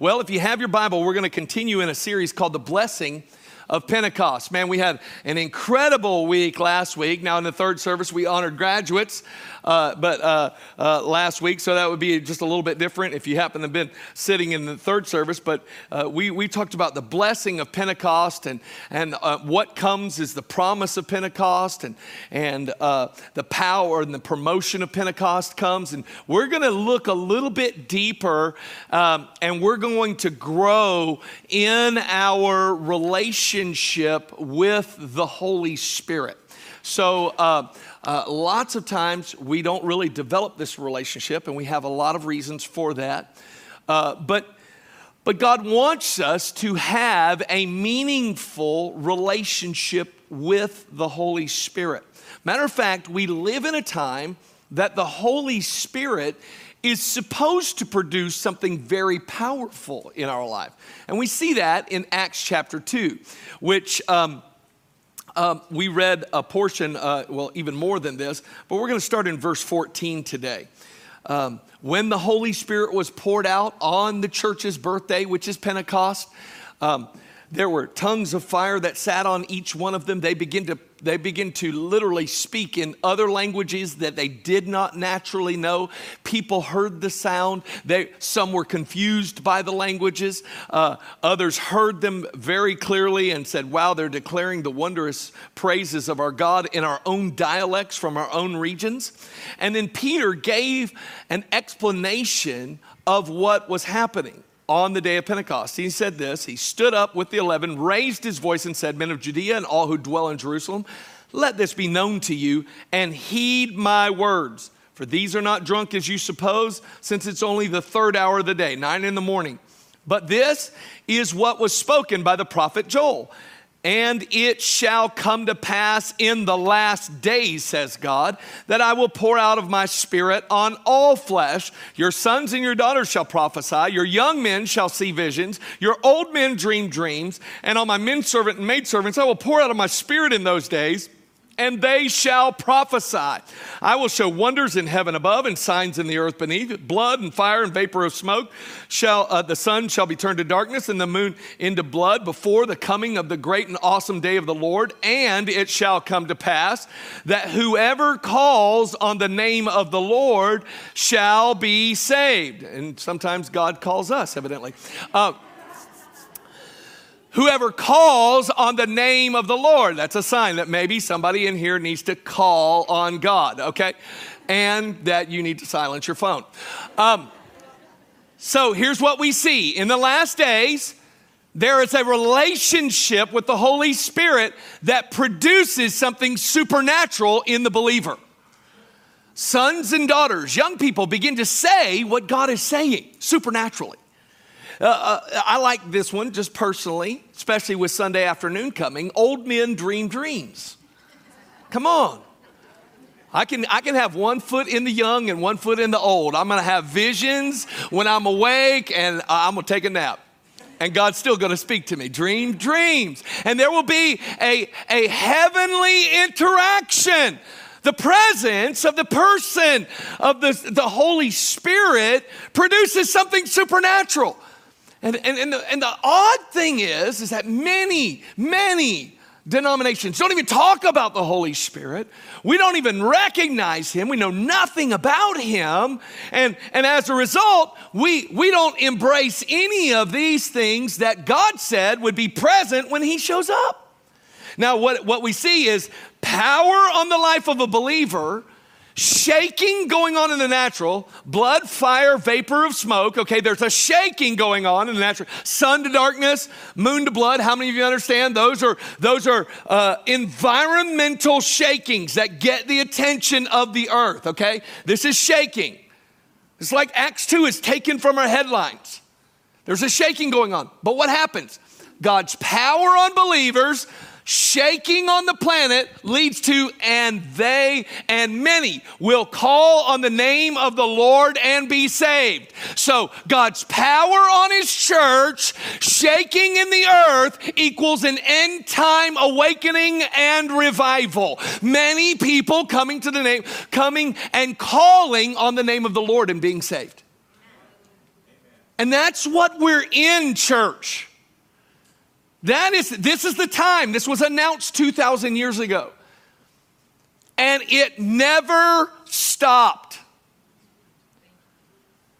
Well, if you have your Bible, we're going to continue in a series called The Blessing of Pentecost. Man, we had an incredible week last week. Now, in the third service, we honored graduates uh, but uh, uh, last week, so that would be just a little bit different if you happen to have been sitting in the third service. But uh, we, we talked about the blessing of Pentecost and, and uh, what comes is the promise of Pentecost and, and uh, the power and the promotion of Pentecost comes. And we're going to look a little bit deeper um, and we're going to grow in our relationship with the Holy Spirit. So, uh, uh, lots of times we don't really develop this relationship, and we have a lot of reasons for that. Uh, but but God wants us to have a meaningful relationship with the Holy Spirit. Matter of fact, we live in a time that the Holy Spirit is supposed to produce something very powerful in our life. And we see that in Acts chapter 2, which um, um, we read a portion, uh, well, even more than this, but we're going to start in verse 14 today. Um, when the Holy Spirit was poured out on the church's birthday, which is Pentecost, um, there were tongues of fire that sat on each one of them. They begin to they begin to literally speak in other languages that they did not naturally know. People heard the sound. They, some were confused by the languages. Uh, others heard them very clearly and said, Wow, they're declaring the wondrous praises of our God in our own dialects from our own regions. And then Peter gave an explanation of what was happening on the day of Pentecost. He said this He stood up with the eleven, raised his voice, and said, Men of Judea and all who dwell in Jerusalem, let this be known to you, and heed my words. For these are not drunk as you suppose, since it's only the third hour of the day, nine in the morning. But this is what was spoken by the prophet Joel. And it shall come to pass in the last days, says God, that I will pour out of my spirit on all flesh. Your sons and your daughters shall prophesy, your young men shall see visions, your old men dream dreams, and on my men servant and maid servants I will pour out of my spirit in those days and they shall prophesy. I will show wonders in heaven above and signs in the earth beneath. Blood and fire and vapor of smoke. Shall uh, the sun shall be turned to darkness and the moon into blood before the coming of the great and awesome day of the Lord. And it shall come to pass that whoever calls on the name of the Lord shall be saved. And sometimes God calls us, evidently. Uh, Whoever calls on the name of the Lord, that's a sign that maybe somebody in here needs to call on God, okay? And that you need to silence your phone. Um, so here's what we see in the last days, there is a relationship with the Holy Spirit that produces something supernatural in the believer. Sons and daughters, young people begin to say what God is saying supernaturally. Uh, uh, I like this one just personally, especially with Sunday afternoon coming. Old men dream dreams. Come on. I can, I can have one foot in the young and one foot in the old. I'm gonna have visions when I'm awake and I'm gonna take a nap. And God's still gonna speak to me. Dream dreams. And there will be a, a heavenly interaction the presence of the person of the, the Holy Spirit produces something supernatural. And, and, and, the, and the odd thing is, is that many, many denominations don't even talk about the Holy Spirit. We don't even recognize Him. We know nothing about Him. And, and as a result, we, we don't embrace any of these things that God said would be present when He shows up. Now, what, what we see is power on the life of a believer shaking going on in the natural, blood, fire, vapor of smoke. Okay, there's a shaking going on in the natural. Sun to darkness, moon to blood. How many of you understand? Those are those are uh, environmental shakings that get the attention of the earth. Okay, this is shaking. It's like Acts 2 is taken from our headlines. There's a shaking going on. But what happens? God's power on believers shaking on the planet leads to, and they and many will call on the name of the Lord and be saved. So God's power on His church, shaking in the earth, equals an end time awakening and revival. Many people coming to the name, coming and calling on the name of the Lord and being saved. And that's what we're in, church. That is, this is the time. This was announced 2,000 years ago. And it never stopped.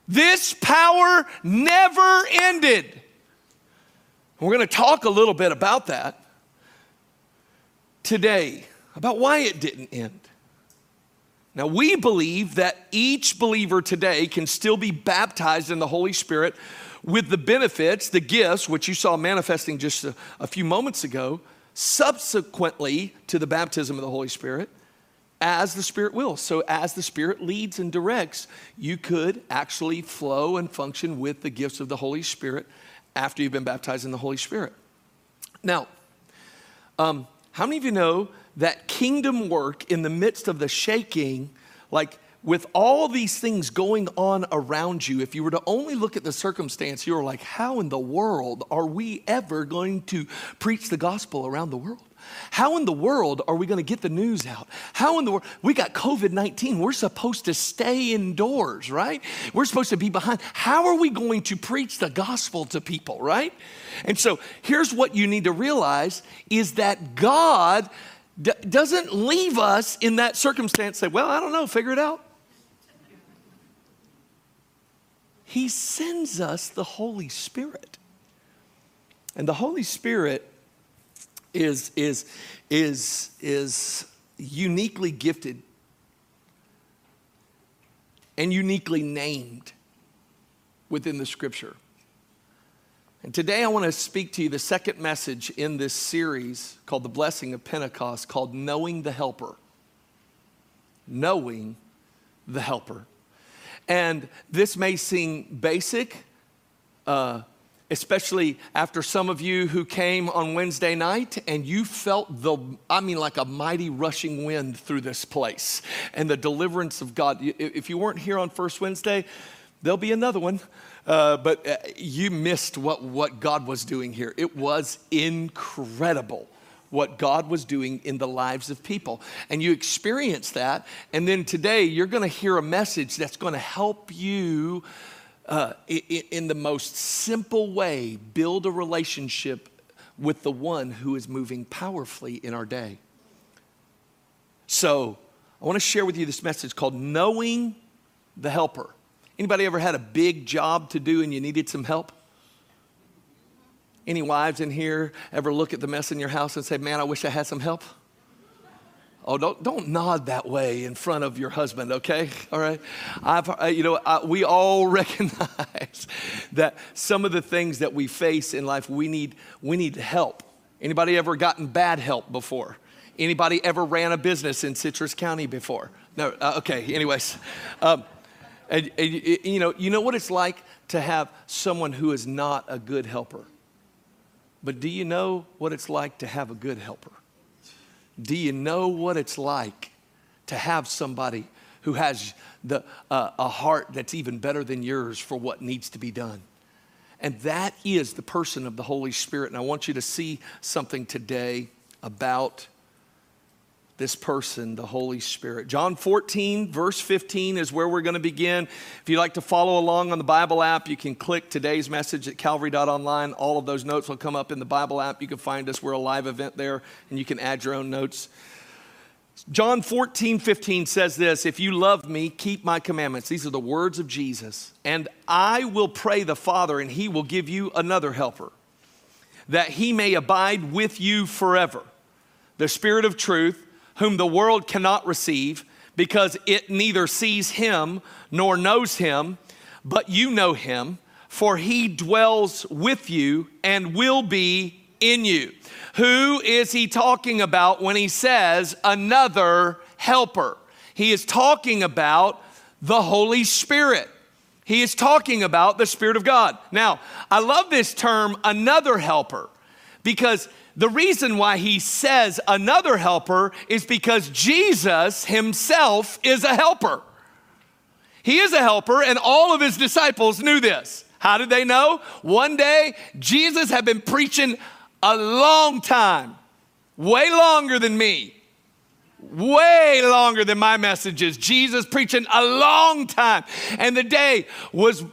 This power never ended. We're going to talk a little bit about that today, about why it didn't end. Now, we believe that each believer today can still be baptized in the Holy Spirit with the benefits, the gifts, which you saw manifesting just a, a, few moments ago, subsequently to the baptism of the Holy Spirit, as the Spirit wills. So, as the Spirit leads and directs, you could actually flow and function with the gifts of the Holy Spirit after you've been baptized in the Holy Spirit. Now, um, how many of you know that kingdom work in the midst of the shaking, like with all these things going on around you, if you were to only look at the circumstance, you're like, how in the world are we ever going to preach the gospel around the world? How in the world are we going to get the news out? How in the world? We got COVID 19. We're supposed to stay indoors, right? We're supposed to be behind. How are we going to preach the gospel to people, right? And so here's what you need to realize is that God d- doesn't leave us in that circumstance, say, well, I don't know, figure it out. He sends us the Holy Spirit. And the Holy Spirit is, is, is, is uniquely gifted and uniquely named within the scripture. And today I want to speak to you the second message in this series called The Blessing of Pentecost, called Knowing the Helper. Knowing the Helper. And this may seem basic, uh, especially after some of you who came on Wednesday night and you felt the, I mean, like a mighty rushing wind through this place and the deliverance of God. If you weren't here on First Wednesday, there'll be another one. Uh, but uh, you missed what, what God was doing here. It was incredible what God was doing in the lives of people. And you experience that. And then today, you're going to hear a message that's going to help you uh, in the most simple way, build a relationship with the one who is moving powerfully in our day. So, I want to share with you this message called Knowing the Helper. Anybody ever had a big job to do and you needed some help? Any wives in here ever look at the mess in your house and say, Man, I wish I had some help? Oh, don't, don't nod that way in front of your husband, okay? All right? I've, uh, you know, I, we all recognize that some of the things that we face in life, we need, we need help. Anybody ever gotten bad help before? Anybody ever ran a business in Citrus County before? No, uh, okay, anyways. Um, and, and, you, know, you know what it's like to have someone who is not a good helper. But do you know what it's like to have a good helper? Do you know what it's like to have somebody who has the, uh, a heart that's even better than yours for what needs to be done? And that is the person of the Holy Spirit. And I want you to see something today about this person, the Holy Spirit. John 14, verse 15 is where we're going to begin. If you'd like to follow along on the Bible app, you can click today's message at calvary.online. All of those notes will come up in the Bible app. You can find us. We're a live event there, and you can add your own notes. John 14, 15 says this If you love me, keep my commandments. These are the words of Jesus. And I will pray the Father, and he will give you another helper, that he may abide with you forever. The Spirit of truth whom the world cannot receive because it neither sees him nor knows him, but you know him, for he dwells with you and will be in you. Who is he talking about when he says another helper? He is talking about the Holy Spirit. He is talking about the Spirit of God. Now, I love this term, another helper, because the reason why he says another helper is because Jesus himself is a helper. He is a helper, and all of his disciples knew this. How did they know? One day, Jesus had been preaching a long time, way longer than me, way longer than my messages. Jesus preaching a long time. And the day was,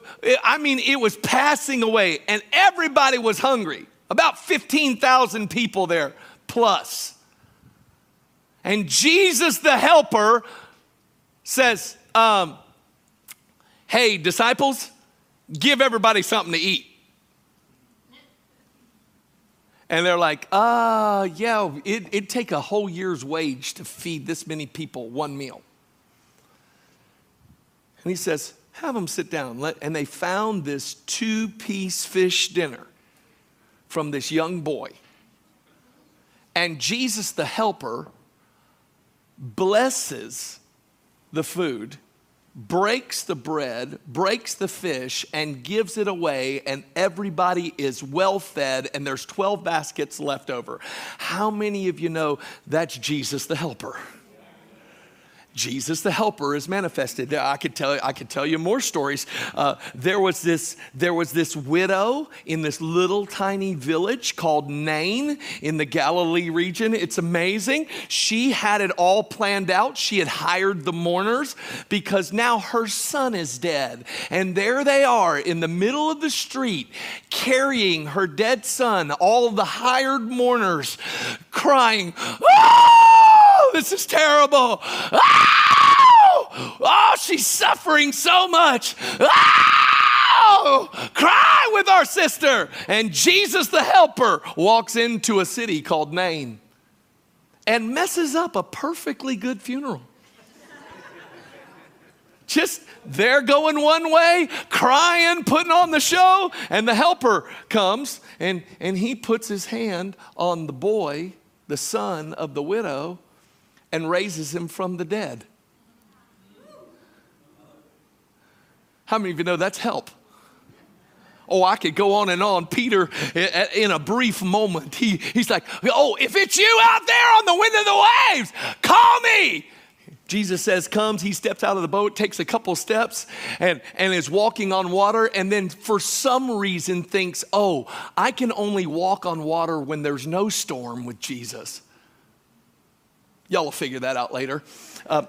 I mean, it was passing away, and everybody was hungry. About 15,000 people there plus. And Jesus, the helper, says, um, Hey, disciples, give everybody something to eat. And they're like, uh, yeah, it, it'd take a whole year's wage to feed this many people one meal. And he says, have them sit down. And they found this two piece fish dinner from this young boy. And Jesus, the helper, blesses the food breaks the bread, breaks the fish, and gives it away, and everybody is well fed, and there's 12 baskets left over. How many of you know that's Jesus the helper? Jesus the helper is manifested. I could tell, I could tell you more stories. Uh, there, was this, there was this widow in this little tiny village called Nain in the Galilee region. It's amazing. She had it all planned out. She had hired the mourners because now her son is dead. And there they are in the middle of the street carrying her dead son, all the hired mourners crying, Oh, this is terrible. Ah! Oh, she's suffering so much. Oh, cry with our sister. And Jesus, the helper, walks into a city called Nain and messes up a perfectly good funeral. Just they're going one way, crying, putting on the show, and the helper comes and, and he puts his hand on the boy, the son of the widow, and raises him from the dead. How many of you know that's help? Oh, I could go on and on. Peter, in a brief moment, he, he's like, Oh, if it's you out there on the wind of the waves, call me. Jesus says, comes, he steps out of the boat, takes a couple steps, and, and is walking on water, and then for some reason thinks, Oh, I can only walk on water when there's no storm with Jesus. Y'all will figure that out later. Uh,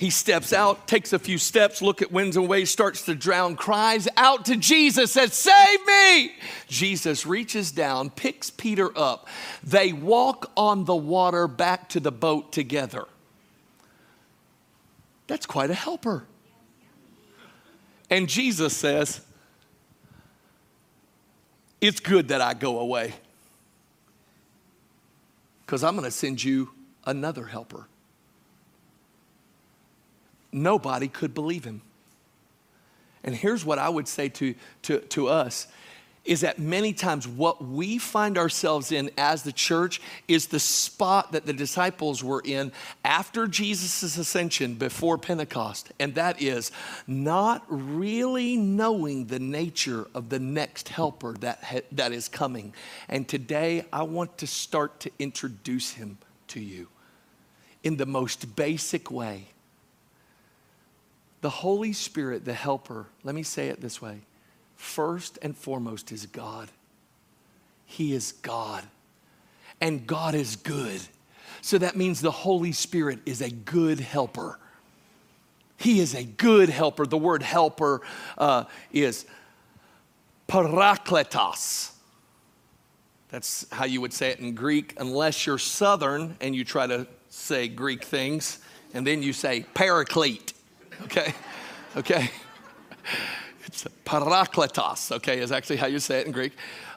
he steps out, takes a few steps, look at winds and waves, starts to drown, cries out to Jesus, says, Save me! Jesus reaches down, picks Peter up. They walk on the water back to the boat together. That's quite a helper. And Jesus says, It's good that I go away because I'm going to send you another helper nobody could believe him. And here's what I would say to, to, to us is that many times what we find ourselves in as the church is the spot that the disciples were in after Jesus' ascension before Pentecost. And that is not really knowing the nature of the next helper that, ha- that is coming. And today I want to start to introduce him to you in the most basic way the Holy Spirit, the helper, let me say it this way first and foremost is God. He is God. And God is good. So that means the Holy Spirit is a good helper. He is a good helper. The word helper uh, is parakletos. That's how you would say it in Greek, unless you're Southern and you try to say Greek things, and then you say paraclete okay? Okay? It's parakletos, okay, is actually how you say it in Greek.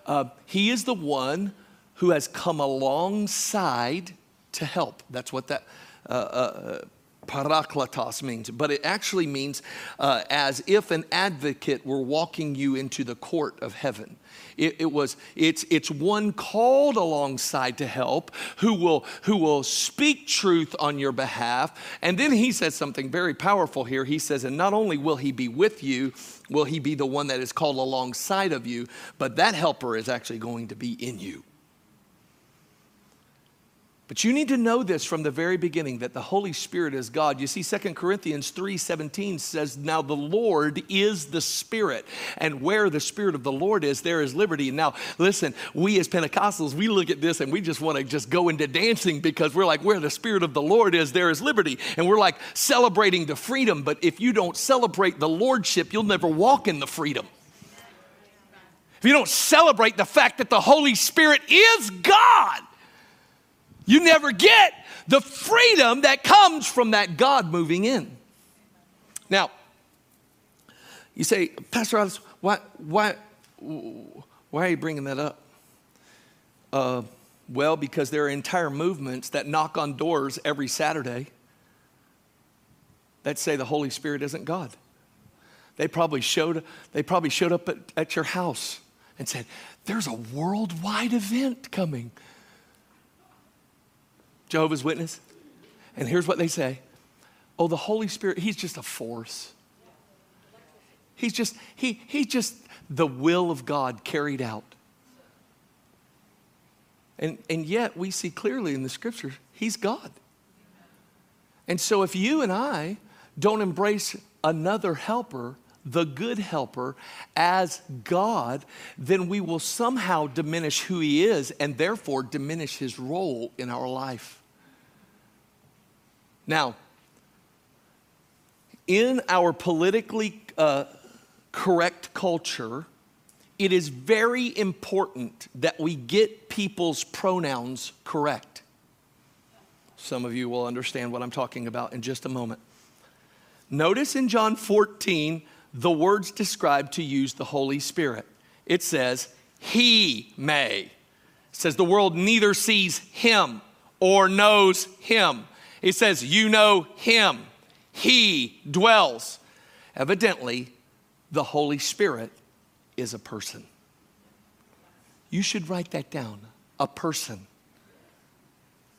Uh, he is the one who has come alongside to help. That's what that uh, uh, parakletos means. But it actually means uh, as if an advocate were walking you into the court of heaven. It, it, was, it's, it's one called alongside to help who will, who will speak truth on your behalf. And then he says something very powerful here. He says, and not only will he be with you, will he be the one that is called alongside of you, but that helper is actually going to be in you. But you need to know this from the very beginning that the Holy Spirit is God. You see 2 Corinthians 3:17 says, "Now the Lord is the Spirit, and where the Spirit of the Lord is, there is liberty." Now, listen, we as Pentecostals, we look at this and we just want to just go into dancing because we're like, "Where the Spirit of the Lord is, there is liberty." And we're like celebrating the freedom, but if you don't celebrate the lordship, you'll never walk in the freedom. If you don't celebrate the fact that the Holy Spirit is God, you never get the freedom that comes from that God moving in. Now, you say, Pastor Alice, why, why, why are you bringing that up? Uh, well, because there are entire movements that knock on doors every Saturday that say the Holy Spirit isn't God. They probably showed, they probably showed up at, at your house and said, There's a worldwide event coming. Jehovah's Witness. And here's what they say Oh, the Holy Spirit, He's just a force. He's just, he, he's just the will of God carried out. And, and yet we see clearly in the scripture, He's God. And so if you and I don't embrace another helper, the good helper, as God, then we will somehow diminish who He is and therefore diminish His role in our life. Now, in our politically uh, correct culture, it is very important that we get people's pronouns correct. Some of you will understand what I'm talking about in just a moment. Notice in John 14 the words described to use the Holy Spirit. It says, He may. It says the world neither sees Him or knows Him. It says, You know him, he dwells. Evidently, the Holy Spirit is a person. You should write that down a person.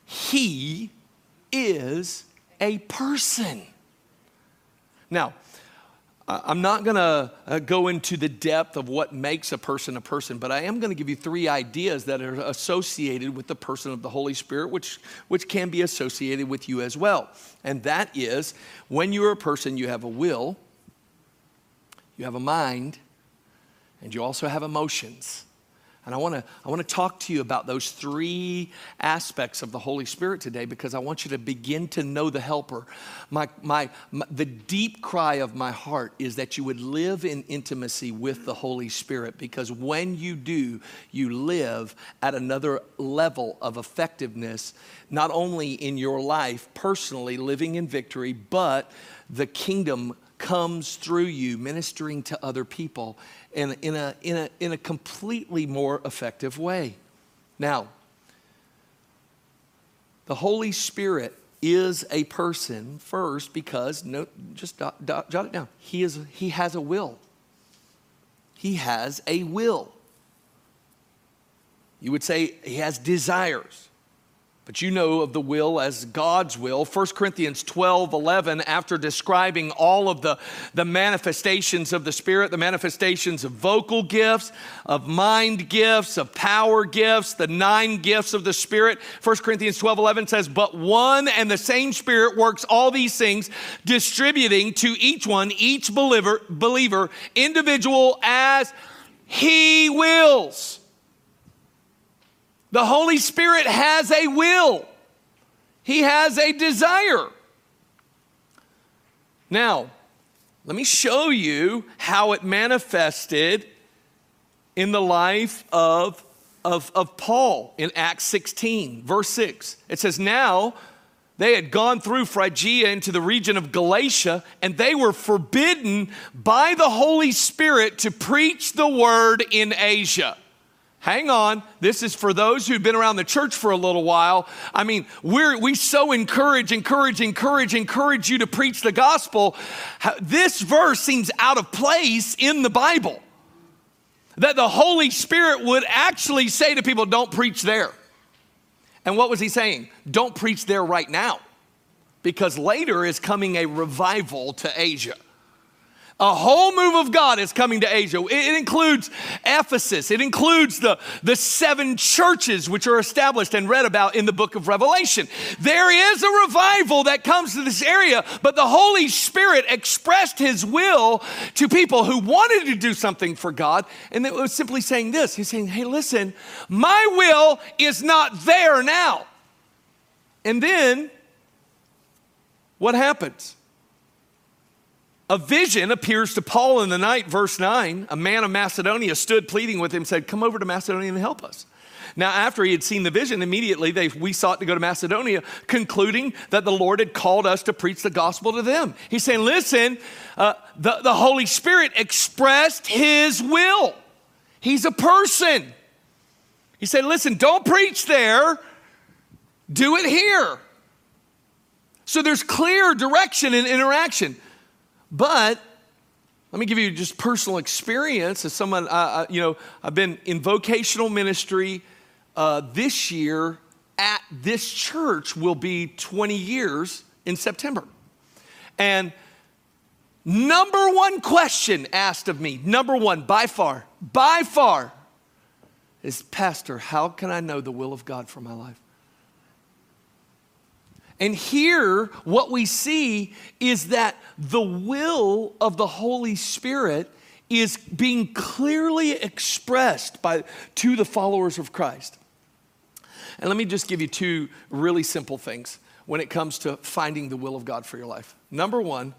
He is a person. Now, I'm not going to uh, go into the depth of what makes a person a person, but I am going to give you three ideas that are associated with the person of the Holy Spirit, which, which can be associated with you as well. And that is when you're a person, you have a will, you have a mind, and you also have emotions. And I want to I want to talk to you about those three aspects of the Holy Spirit today because I want you to begin to know the helper. My, my, my, the deep cry of my heart is that you would live in intimacy with the Holy Spirit because when you do, you live at another level of effectiveness, not only in your life personally living in victory, but the kingdom comes through you ministering to other people in, in, a, in, a, in a completely more effective way. Now, the Holy Spirit is a person first because, no, just dot, dot, jot it down. He, is, he has a will. He has a will. You would say he has desires but you know of the will as God's will. 1 Corinthians 12 11, after describing all of the, the manifestations of the Spirit, the manifestations of vocal gifts, of mind gifts, of power gifts, the nine gifts of the Spirit, 1 Corinthians 12 11 says, But one and the same Spirit works all these things, distributing to each one, each believer, believer individual as he wills. The Holy Spirit has a will, He has a desire. Now, let me show you how it manifested in the life of, of, of Paul in Acts 16, verse 6. It says, Now they had gone through Phrygia into the region of Galatia, and they were forbidden by the Holy Spirit to preach the word in Asia. Hang on. This is for those who've been around the church for a little while. I mean, we're, we so encourage, encourage, encourage, encourage you to preach the gospel. This verse seems out of place in the Bible. That the Holy Spirit would actually say to people, don't preach there. And what was he saying? Don't preach there right now, because later is coming a revival to Asia. A whole move of God is coming to Asia. It, includes Ephesus. It includes the, the seven churches which are established and read about in the book of Revelation. There is a revival that comes to this area, but the Holy Spirit expressed his will to people who wanted to do something for God. And it was simply saying this He's saying, hey, listen, my will is not there now. And then what happens? A vision appears to Paul in the night, verse 9. A man of Macedonia stood pleading with him, said, Come over to Macedonia and help us. Now, after he had seen the vision, immediately they, we sought to go to Macedonia, concluding that the Lord had called us to preach the gospel to them. He's saying, Listen, uh, the, the Holy Spirit expressed his will. He's a person. He said, Listen, don't preach there, do it here. So there's clear direction and interaction. But let me give you just personal experience as someone, uh, you know, I've been in vocational ministry uh, this year at this church will be 20 years in September. And number one question asked of me, number one, by far, by far, is Pastor, how can I know the will of God for my life? And here, what we see is that the will of the Holy Spirit is being clearly expressed by, to the followers of Christ. And let me just give you two really simple things when it comes to finding the will of God for your life. Number one,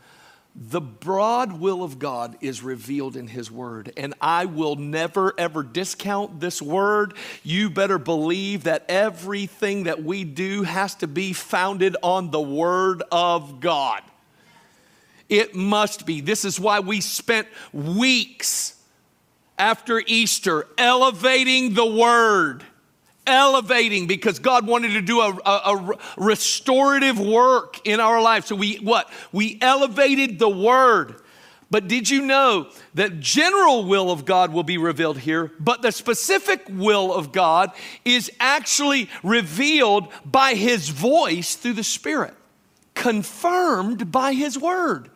the broad will of God is revealed in His Word, and I will never ever discount this Word. You better believe that everything that we do has to be founded on the Word of God. It must be. This is why we spent weeks after Easter elevating the Word elevating because God wanted to do a, a, a, restorative work in our life. So we what? We elevated the word. But did you know that general will of God will be revealed here, but the specific will of God is actually revealed by his voice through the Spirit, confirmed by his word.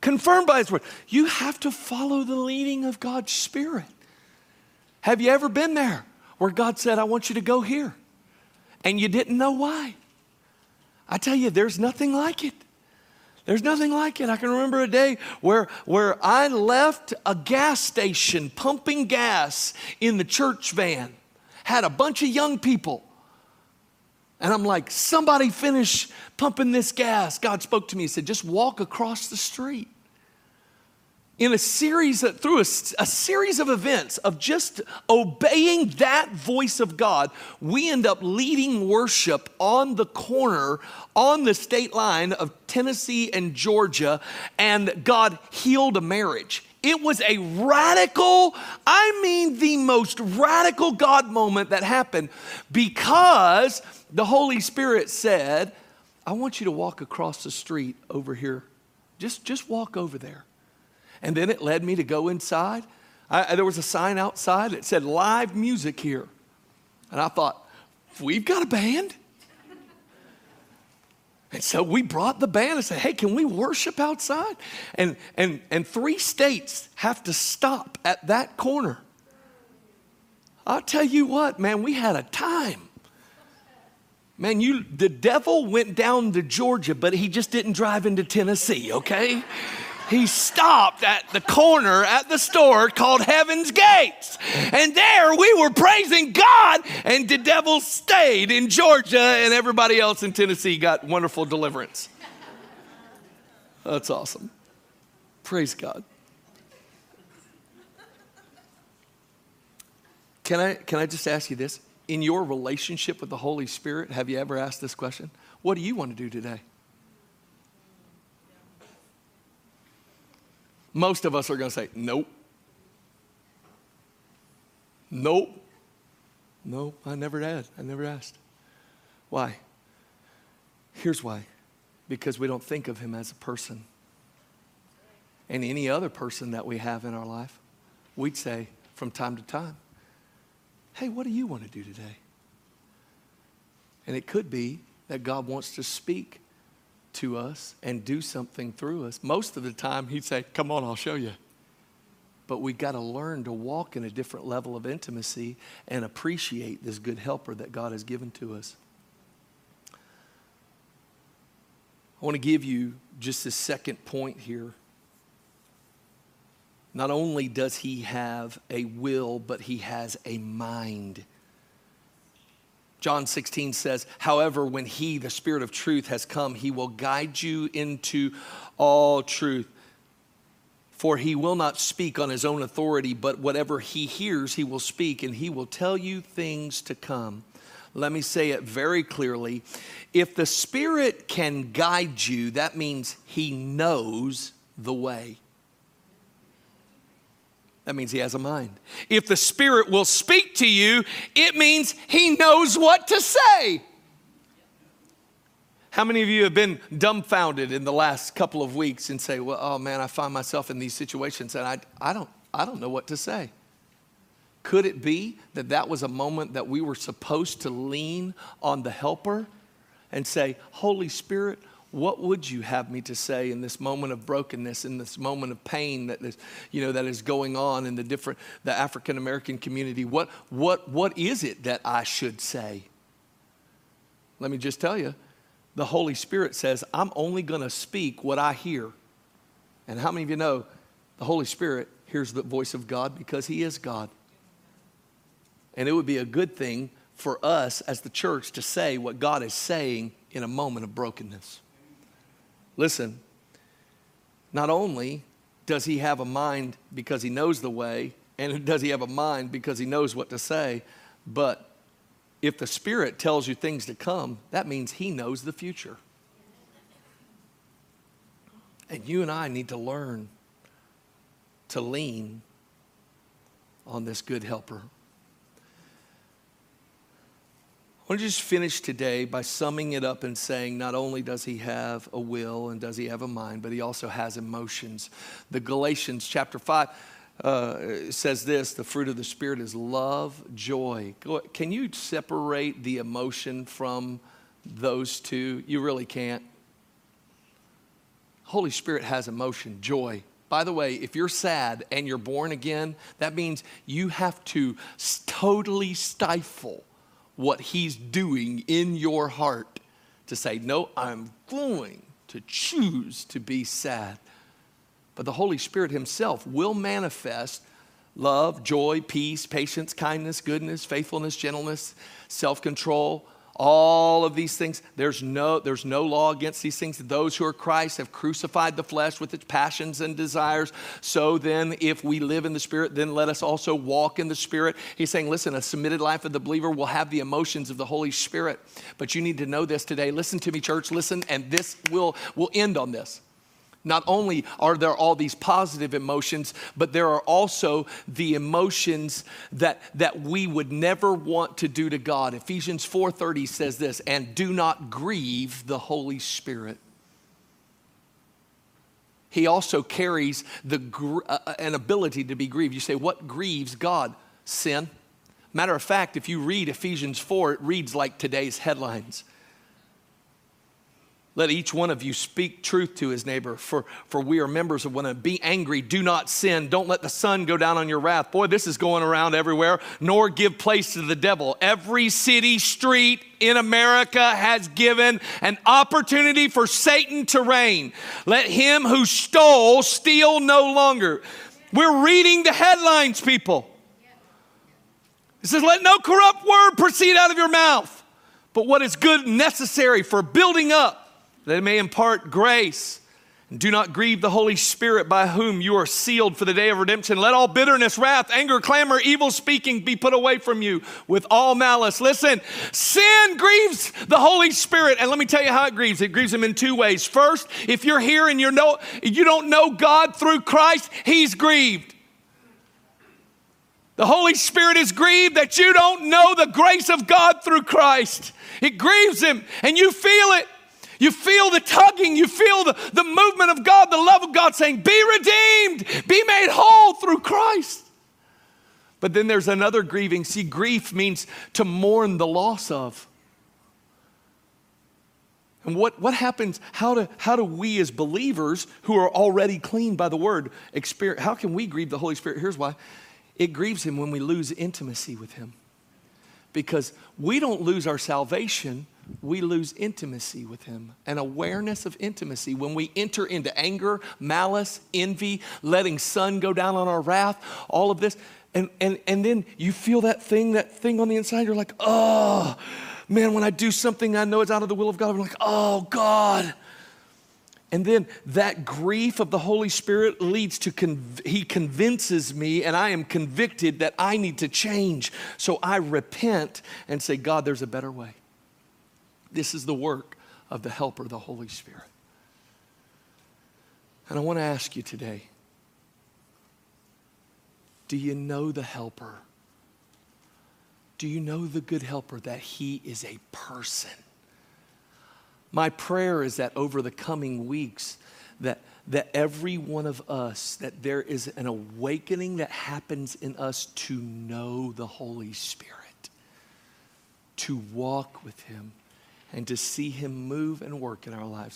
Confirmed by his word. You have to follow the leading of God's Spirit. Have you ever been there? Where God said, I want you to go here. And you didn't know why. I tell you, there's nothing like it. There's nothing like it. I can remember a day where, where I left a gas station pumping gas in the church van, had a bunch of young people. And I'm like, somebody finish pumping this gas. God spoke to me. He said, just walk across the street in a series, through a, a, series of events of just obeying that voice of God, we end up leading worship on the corner on the state line of Tennessee and Georgia, and God healed a marriage. It was a radical, I mean, the most radical God moment that happened because the Holy Spirit said, I want you to walk across the street over here. Just, just walk over there. And then it led me to go inside. I, there was a sign outside that said live music here. And I thought, we've got a band. And so we brought the band and said, hey, can we worship outside? And, and, and three states have to stop at that corner. I'll tell you what, man, we had a time. Man, you the devil went down to Georgia, but he just didn't drive into Tennessee, okay? He stopped at the corner at the store called Heaven's Gates. And there we were praising God, and the devil stayed in Georgia, and everybody else in Tennessee got wonderful deliverance. That's awesome. Praise God. Can I, can I just ask you this? In your relationship with the Holy Spirit, have you ever asked this question? What do you want to do today? Most of us are going to say, nope. Nope. Nope, I never did. I never asked. Why? Here's why because we don't think of him as a person. And any other person that we have in our life, we'd say from time to time, hey, what do you want to do today? And it could be that God wants to speak to us and do something through us. Most of the time, He'd say, Come on, I'll show you. But we got to learn to walk in a different level of intimacy and appreciate this good helper that God has given to us. I want to give you just a second point here. Not only does he have a will, but he has a mind. John 16 says, However, when he, the Spirit of truth, has come, he will guide you into all truth. For he will not speak on his own authority, but whatever he hears, he will speak, and he will tell you things to come. Let me say it very clearly. If the Spirit can guide you, that means he knows the way. That means he has a mind. If the Spirit will speak to you, it means he knows what to say. How many of you have been dumbfounded in the last couple of weeks and say, well, oh man, I find myself in these situations and I, I, don't, I don't know what to say? Could it be that that was a moment that we were supposed to lean on the helper and say, Holy Spirit, what would you have me to say in this moment of brokenness in this moment of pain that is you know that is going on in the different the african american community? What what what is it that i should say? Let me just tell you the holy spirit says i'm only going to speak what i hear. And how many of you know the holy spirit hears the voice of god because he is god? And it would be a good thing for us as the church to say what god is saying in a moment of brokenness Listen, not only does he have a mind because he knows the way, and does he have a mind because he knows what to say, but if the Spirit tells you things to come, that means he knows the future. And you and I need to learn to lean on this good helper. I want to just finish today by summing it up and saying not only does he have a will and does he have a mind, but he also has emotions. The Galatians chapter 5 uh, says this the fruit of the Spirit is love, joy. Can you separate the emotion from those two? You really can't. Holy Spirit has emotion, joy. By the way, if you're sad and you're born again, that means you have to totally stifle what He's doing in your heart to say, No, I'm going to choose to be sad. But the Holy Spirit Himself will manifest love, joy, peace, patience, kindness, goodness, faithfulness, gentleness, self control all of these things. There's no there's no law against these things. Those who are christ have crucified the flesh with its passions and desires. So then if we live in the spirit then let us also walk in the spirit. He's saying listen a submitted life of the believer will have the emotions of the holy spirit. But you need to know this today. Listen to me church. Listen and this will will end on this not only are there all these positive emotions, but there are also the emotions that, that we would never want to do to God. Ephesians 4:30 says this, and do not grieve the Holy Spirit. He also carries the, uh, uh, an ability to be grieved. You say, what grieves God? Sin. Matter of fact, if you read Ephesians 4, it reads like today's headlines. Let each one of you speak truth to his neighbor, for, for we are members of one another. Be angry, do not sin. Don't let the sun go down on your wrath. Boy, this is going around everywhere, nor give place to the devil. Every city, street in America has given an opportunity for Satan to reign. Let him who stole steal no longer. We're reading the headlines, people. It says, Let no corrupt word proceed out of your mouth, but what is good and necessary for building up that it may impart grace. And do not grieve the Holy Spirit by whom you are sealed for the day of redemption. Let all bitterness, wrath, anger, clamor, evil speaking be put away from you with all malice. Listen, sin grieves the Holy Spirit. And let me tell you how it grieves. It grieves him in two ways. First, if you're here and you know you don't know God through Christ, he's grieved. The Holy Spirit is grieved that you don't know the grace of God through Christ. It grieves him and you feel it. You feel the tugging, you feel the, the movement of God, the love of God saying, Be redeemed, be made whole through Christ. But then there's another grieving. See, grief means to mourn the loss of. And what, what happens? How do, how do we as believers who are already clean by the word experience? How can we grieve the Holy Spirit? Here's why it grieves him when we lose intimacy with him. Because we don't lose our salvation, we lose intimacy with him, an awareness of intimacy. When we enter into anger, malice, envy, letting sun go down on our wrath, all of this, and, and, and then you feel that thing, that thing on the inside, you're like, oh, man, when I do something I know it's out of the will of God, I'm like, oh, God. And then that grief of the Holy Spirit leads to, conv- He convinces me, and I am convicted that I need to change. So I repent and say, God, there's a better way. This is the work of the Helper, the Holy Spirit. And I want to ask you today do you know the Helper? Do you know the good helper that he is a person? My prayer is that over the coming weeks, that, that every one of us, that there is an awakening that happens in us to know the Holy Spirit, to walk with him, and to see him move and work in our lives.